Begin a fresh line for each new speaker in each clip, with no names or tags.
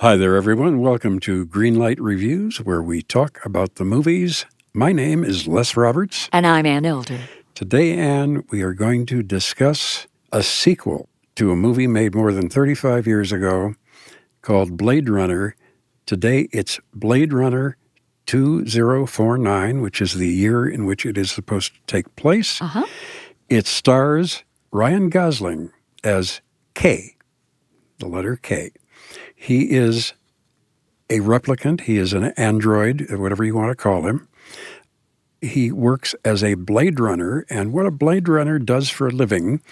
Hi there, everyone. Welcome to Greenlight Reviews, where we talk about the movies. My name is Les Roberts.
And I'm Ann Elder.
Today, Ann, we are going to discuss a sequel to a movie made more than 35 years ago called Blade Runner. Today, it's Blade Runner 2049, which is the year in which it is supposed to take place.
Uh-huh.
It stars Ryan Gosling as K, the letter K. He is a replicant, he is an android, whatever you want to call him. He works as a Blade Runner, and what a Blade Runner does for a living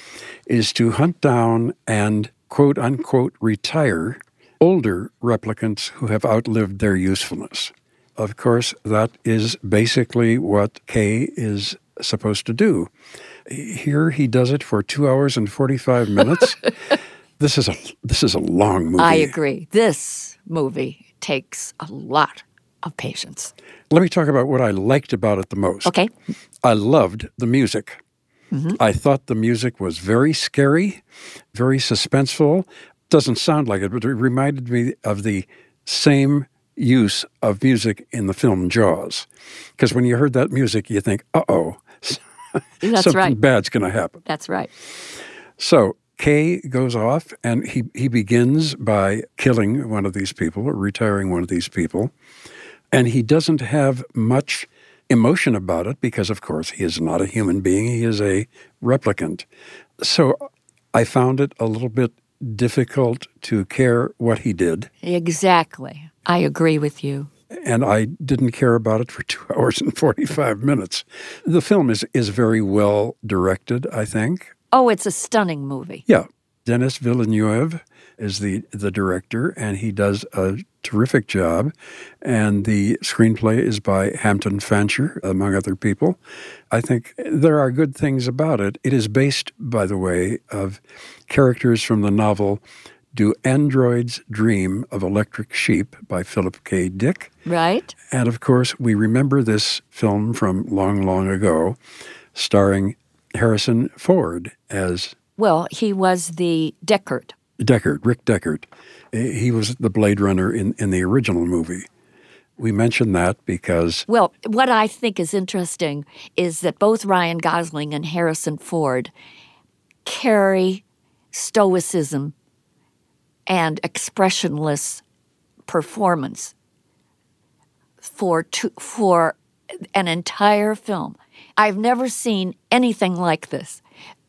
is to hunt down and quote unquote retire older replicants who have outlived their usefulness. Of course, that is basically what K is supposed to do. Here he does it for two hours and 45 minutes. this is a this is a long movie.
I agree. This movie takes a lot of patience.
Let me talk about what I liked about it the most.
Okay.
I loved the music.
Mm-hmm.
I thought the music was very scary, very suspenseful. Doesn't sound like it, but it reminded me of the same use of music in the film Jaws. Because when you heard that music, you think, uh oh, something
right.
bad's going to happen.
That's right.
So Kay goes off and he, he begins by killing one of these people or retiring one of these people. And he doesn't have much emotion about it because, of course, he is not a human being, he is a replicant. So I found it a little bit difficult to care what he did.
Exactly. I agree with you.
and I didn't care about it for two hours and 45 minutes. The film is, is very well directed, I think.
Oh, it's a stunning movie.
Yeah. Denis Villeneuve is the, the director, and he does a terrific job. And the screenplay is by Hampton Fancher, among other people. I think there are good things about it. It is based, by the way, of characters from the novel Do Androids Dream of Electric Sheep by Philip K. Dick.
Right?
And of course, we remember this film from long, long ago, starring Harrison Ford as
Well, he was the Deckard.
Deckard, Rick Deckard. He was the Blade Runner in, in the original movie. We mention that because,
Well, what I think is interesting is that both Ryan Gosling and Harrison Ford carry stoicism and expressionless performance for two, for an entire film. I've never seen anything like this.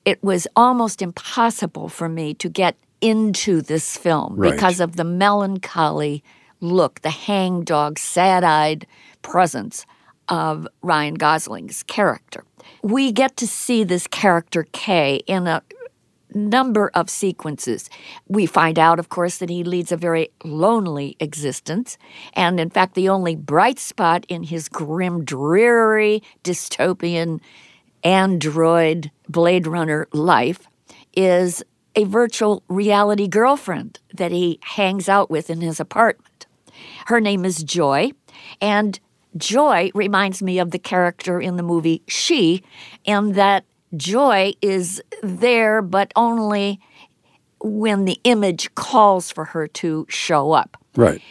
It was almost impossible for me to get into this film
Right.
because of the melancholy look, the hangdog, sad eyed presence of Ryan Gosling's character. We get to see this character Kay in a number of sequences. We find out, of course, that he leads a very lonely existence. And in fact, the only bright spot in his grim, dreary, dystopian android Blade Runner life is a virtual reality girlfriend that he hangs out with in his apartment. Her name is Joy, and Joy reminds me of the character in the movie She, in that Joy is there, but only when the image calls for her to show up.
right,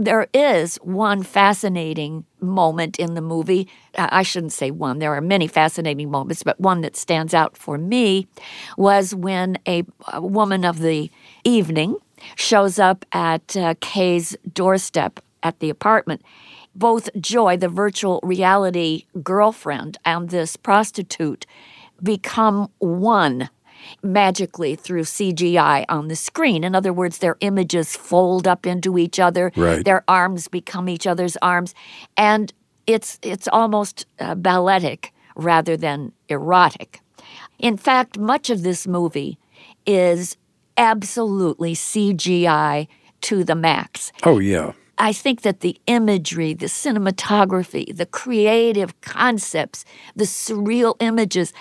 There is one fascinating moment in the movie. I shouldn't say one, there are many fascinating moments, but one that stands out for me was when a, a woman of the evening shows up at uh, Kay's doorstep at the apartment. Both Joy, the virtual reality girlfriend, and this prostitute become one magically through CGI on the screen. In other words, their images fold up into each other.
Right.
Their arms become each other's arms, and it's it's almost uh, balletic rather than erotic. In fact, much of this movie is absolutely CGI to the max.
oh yeah,
I think that the imagery, the cinematography, the creative concepts, the surreal images,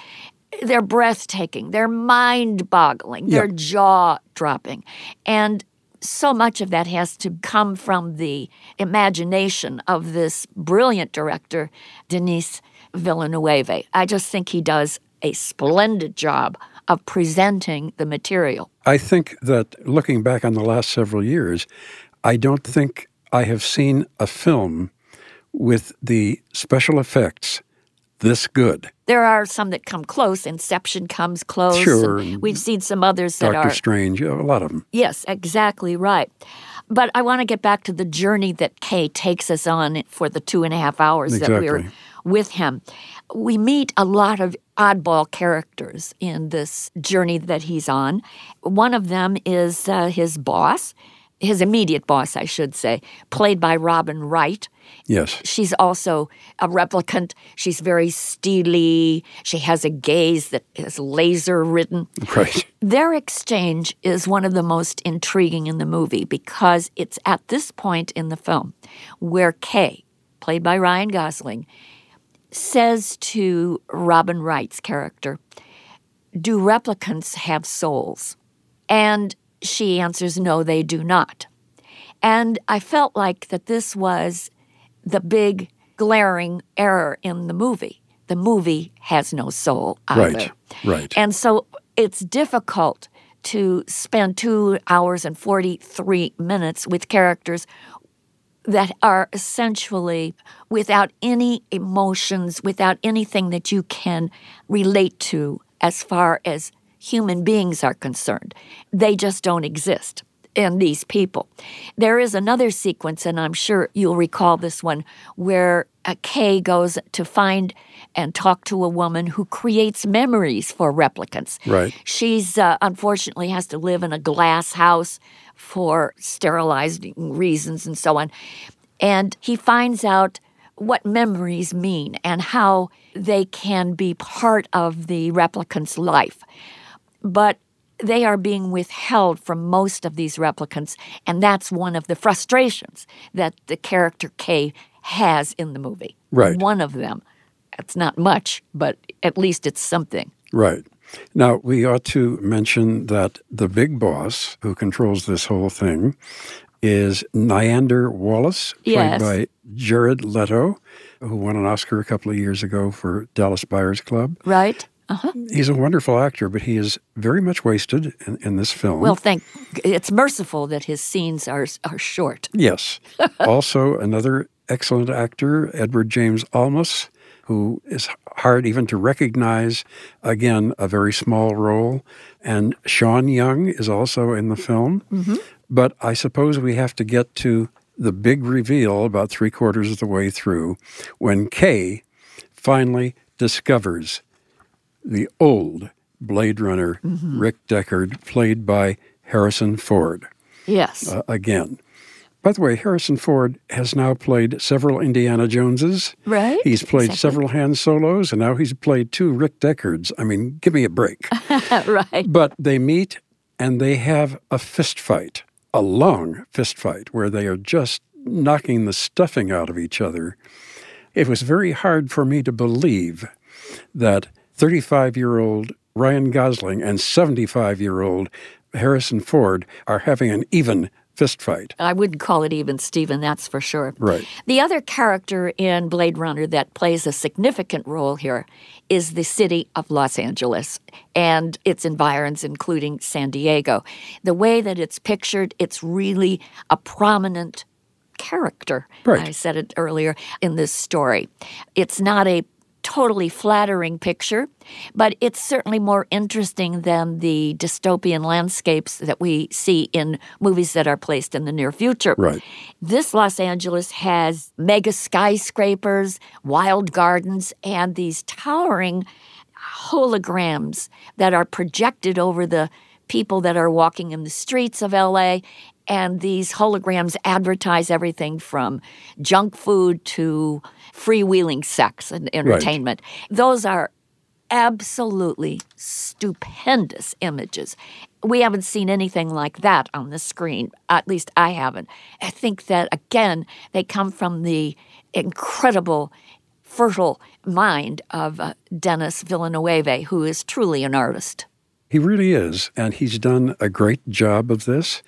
they're breathtaking, they're mind boggling, they're jaw dropping. And so much of that has to come from the imagination of this brilliant director, Denis Villeneuve. I just think he does a splendid job of presenting the material.
I think that looking back on the last several years, I don't think I have seen a film with the special effects this good.
There are some that come close. Inception comes close.
Sure.
We've seen some others that
Doctor
are.
Strange, a lot of them.
Yes, exactly right. But I want to get back to the journey that Kay takes us on for the two and a half hours that we're with him. We meet a lot of oddball characters in this journey that he's on. One of them is uh, his boss, his immediate boss, I should say, played by Robin Wright.
Yes.
She's also a replicant. She's very steely. She has a gaze that is laser ridden.
Right.
Their exchange is one of the most intriguing in the movie because it's at this point in the film where Kay, played by Ryan Gosling, says to Robin Wright's character, Do replicants have souls? And she answers, No, they do not. And I felt like that this was the big glaring error in the movie. The movie has no soul either.
Right. Right.
And so it's difficult to spend two hours and 43 minutes with characters that are essentially without any emotions, without anything that you can relate to as far as human beings are concerned. They just don't exist in these people. There is another sequence, and I'm sure you'll recall this one, where uh, Kay goes to find and talk to a woman who creates memories for replicants.
Right.
She's uh, unfortunately has to live in a glass house for sterilizing reasons and so on. And he finds out what memories mean and how they can be part of the replicant's life. But they are being withheld from most of these replicants, and that's one of the frustrations that the character K has in the movie.
Right.
One of them. It's not much, but at least it's something.
Right. Now, we ought to mention that the big boss who controls this whole thing is Niander Wallace, played
Yes.
by Jared Leto, who won an Oscar a couple of years ago for Dallas Buyers Club.
Right? Uh-huh.
He's a wonderful actor, but he is very much wasted in, in this film.
Well, thank. It's merciful that his scenes are are short.
Yes. also, another excellent actor, Edward James Olmos, who is hard even to recognize. Again, a very small role. And Sean Young is also in the film. But I suppose we have to get to the big reveal about three quarters of the way through when Kay finally discovers the old Blade Runner Rick Deckard, played by Harrison Ford
Yes.
uh, again. By the way, Harrison Ford has now played several Indiana Joneses.
Right,
He's played
exactly.
several Han Solos, and now he's played two Rick Deckards. I mean, give me a break.
right.
but they meet and they have a fist fight, a long fist fight, where they are just knocking the stuffing out of each other. It was very hard for me to believe that 35 year old Ryan Gosling and 75 year old Harrison Ford are having an even fist fight.
I wouldn't call it even Stephen, that's for sure.
Right.
The other character in Blade Runner that plays a significant role here is the city of Los Angeles and its environs, including San Diego. The way that it's pictured, it's really a prominent character.
Right.
I said it earlier in this story. It's not a totally flattering picture, but it's certainly more interesting than the dystopian landscapes that we see in movies that are placed in the near future.
Right.
This Los Angeles has mega skyscrapers, wild gardens, and these towering holograms that are projected over the people that are walking in the streets of LA. And these holograms advertise everything from junk food to freewheeling sex and entertainment. Those are absolutely stupendous images. We haven't seen anything like that on the screen. At least I haven't. I think that, again, they come from the incredible, fertile mind of uh, Denis Villeneuve, who is truly an artist.
He really is, and he's done a great job of this,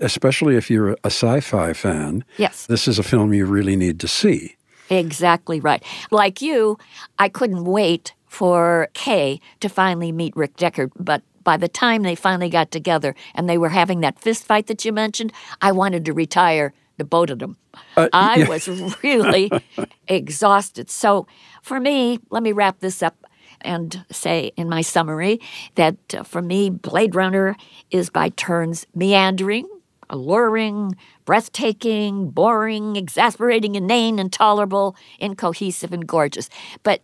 especially if you're a sci fi fan.
Yes.
This is a film you really need to see.
Exactly right. Like you, I couldn't wait for Kay to finally meet Rick Deckard, but by the time they finally got together and they were having that fist fight that you mentioned, I wanted to retire the both of them.
Uh,
I
yeah.
was really exhausted. So, for me, let me wrap this up and say in my summary that uh, for me, Blade Runner is by turns meandering, alluring, breathtaking, boring, exasperating, inane, intolerable, incohesive, and gorgeous. But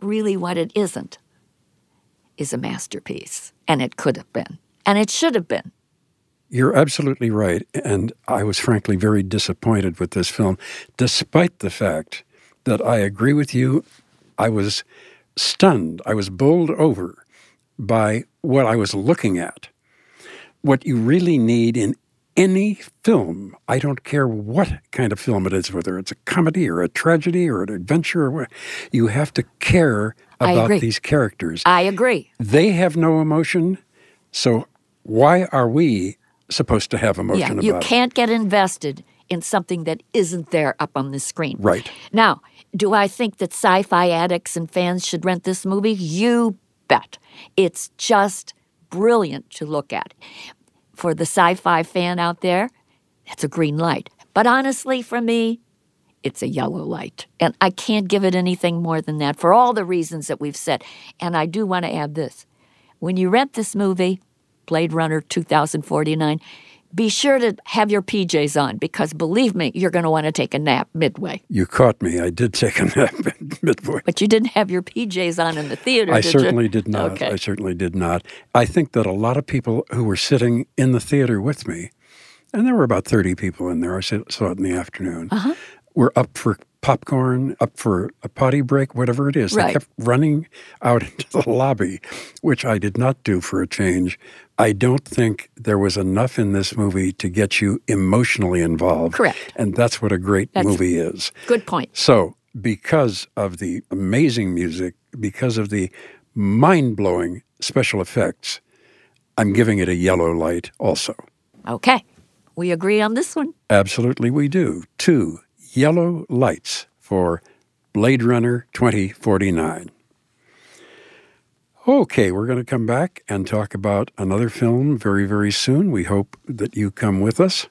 really, what it isn't is a masterpiece. And it could have been. And it should have been.
You're absolutely right. And I was frankly very disappointed with this film, despite the fact that I agree with you. I was stunned. I was bowled over by what I was looking at. What you really need in any film, I don't care what kind of film it is, whether it's a comedy or a tragedy or an adventure, or you have to care about these characters.
I agree.
They have no emotion, so why are we supposed to have emotion
Yeah,
about
you
it?
can't get invested in something that isn't there up on the screen.
Right.
Now, do I think that sci fi addicts and fans should rent this movie? You bet. It's just brilliant to look at. For the sci fi fan out there, it's a green light. But honestly, for me, it's a yellow light. And I can't give it anything more than that for all the reasons that we've said. And I do want to add this when you rent this movie, Blade Runner 2049, be sure to have your PJs on because believe me, you're going to want to take a nap midway.
You caught me. I did take a nap midway.
But you didn't have your PJs on in the theater,
I
did you?
certainly did not.
Okay.
I certainly did not. I think that a lot of people who were sitting in the theater with me, and there were about 30 people in there, I saw saw it in the afternoon,
Uh-huh.
were up for popcorn, up for a potty break, whatever it is. They
Right.
kept running out into the lobby, which I did not do for a change. I don't think there was enough in this movie to get you emotionally involved.
Correct.
And that's what a great
That's-
movie is.
Good point.
So, because of the amazing music, because of the mind blowing special effects, I'm giving it a yellow light also.
Okay. We agree on this one.
Absolutely, we do. Two yellow lights for Blade Runner 2049. Okay, we're going to come back and talk about another film very, very soon. We hope that you come with us.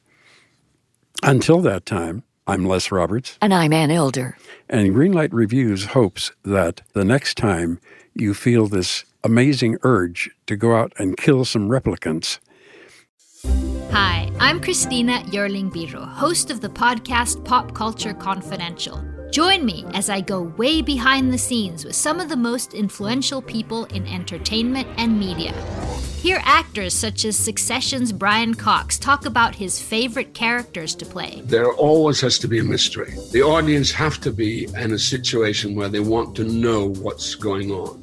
Until that time, I'm Les Roberts.
And I'm Ann Elder.
And Greenlight Reviews hopes that the next time you feel this amazing urge to go out and kill some replicants,
Hi, I'm Christina Yerling Biro, host of the podcast Pop Culture Confidential. Join me as I go way behind the scenes with some of the most influential people in entertainment and media. Hear actors such as Succession's Brian Cox talk about his favorite characters to play.
There always has to be a mystery. The audience have to be in a situation where they want to know what's going on.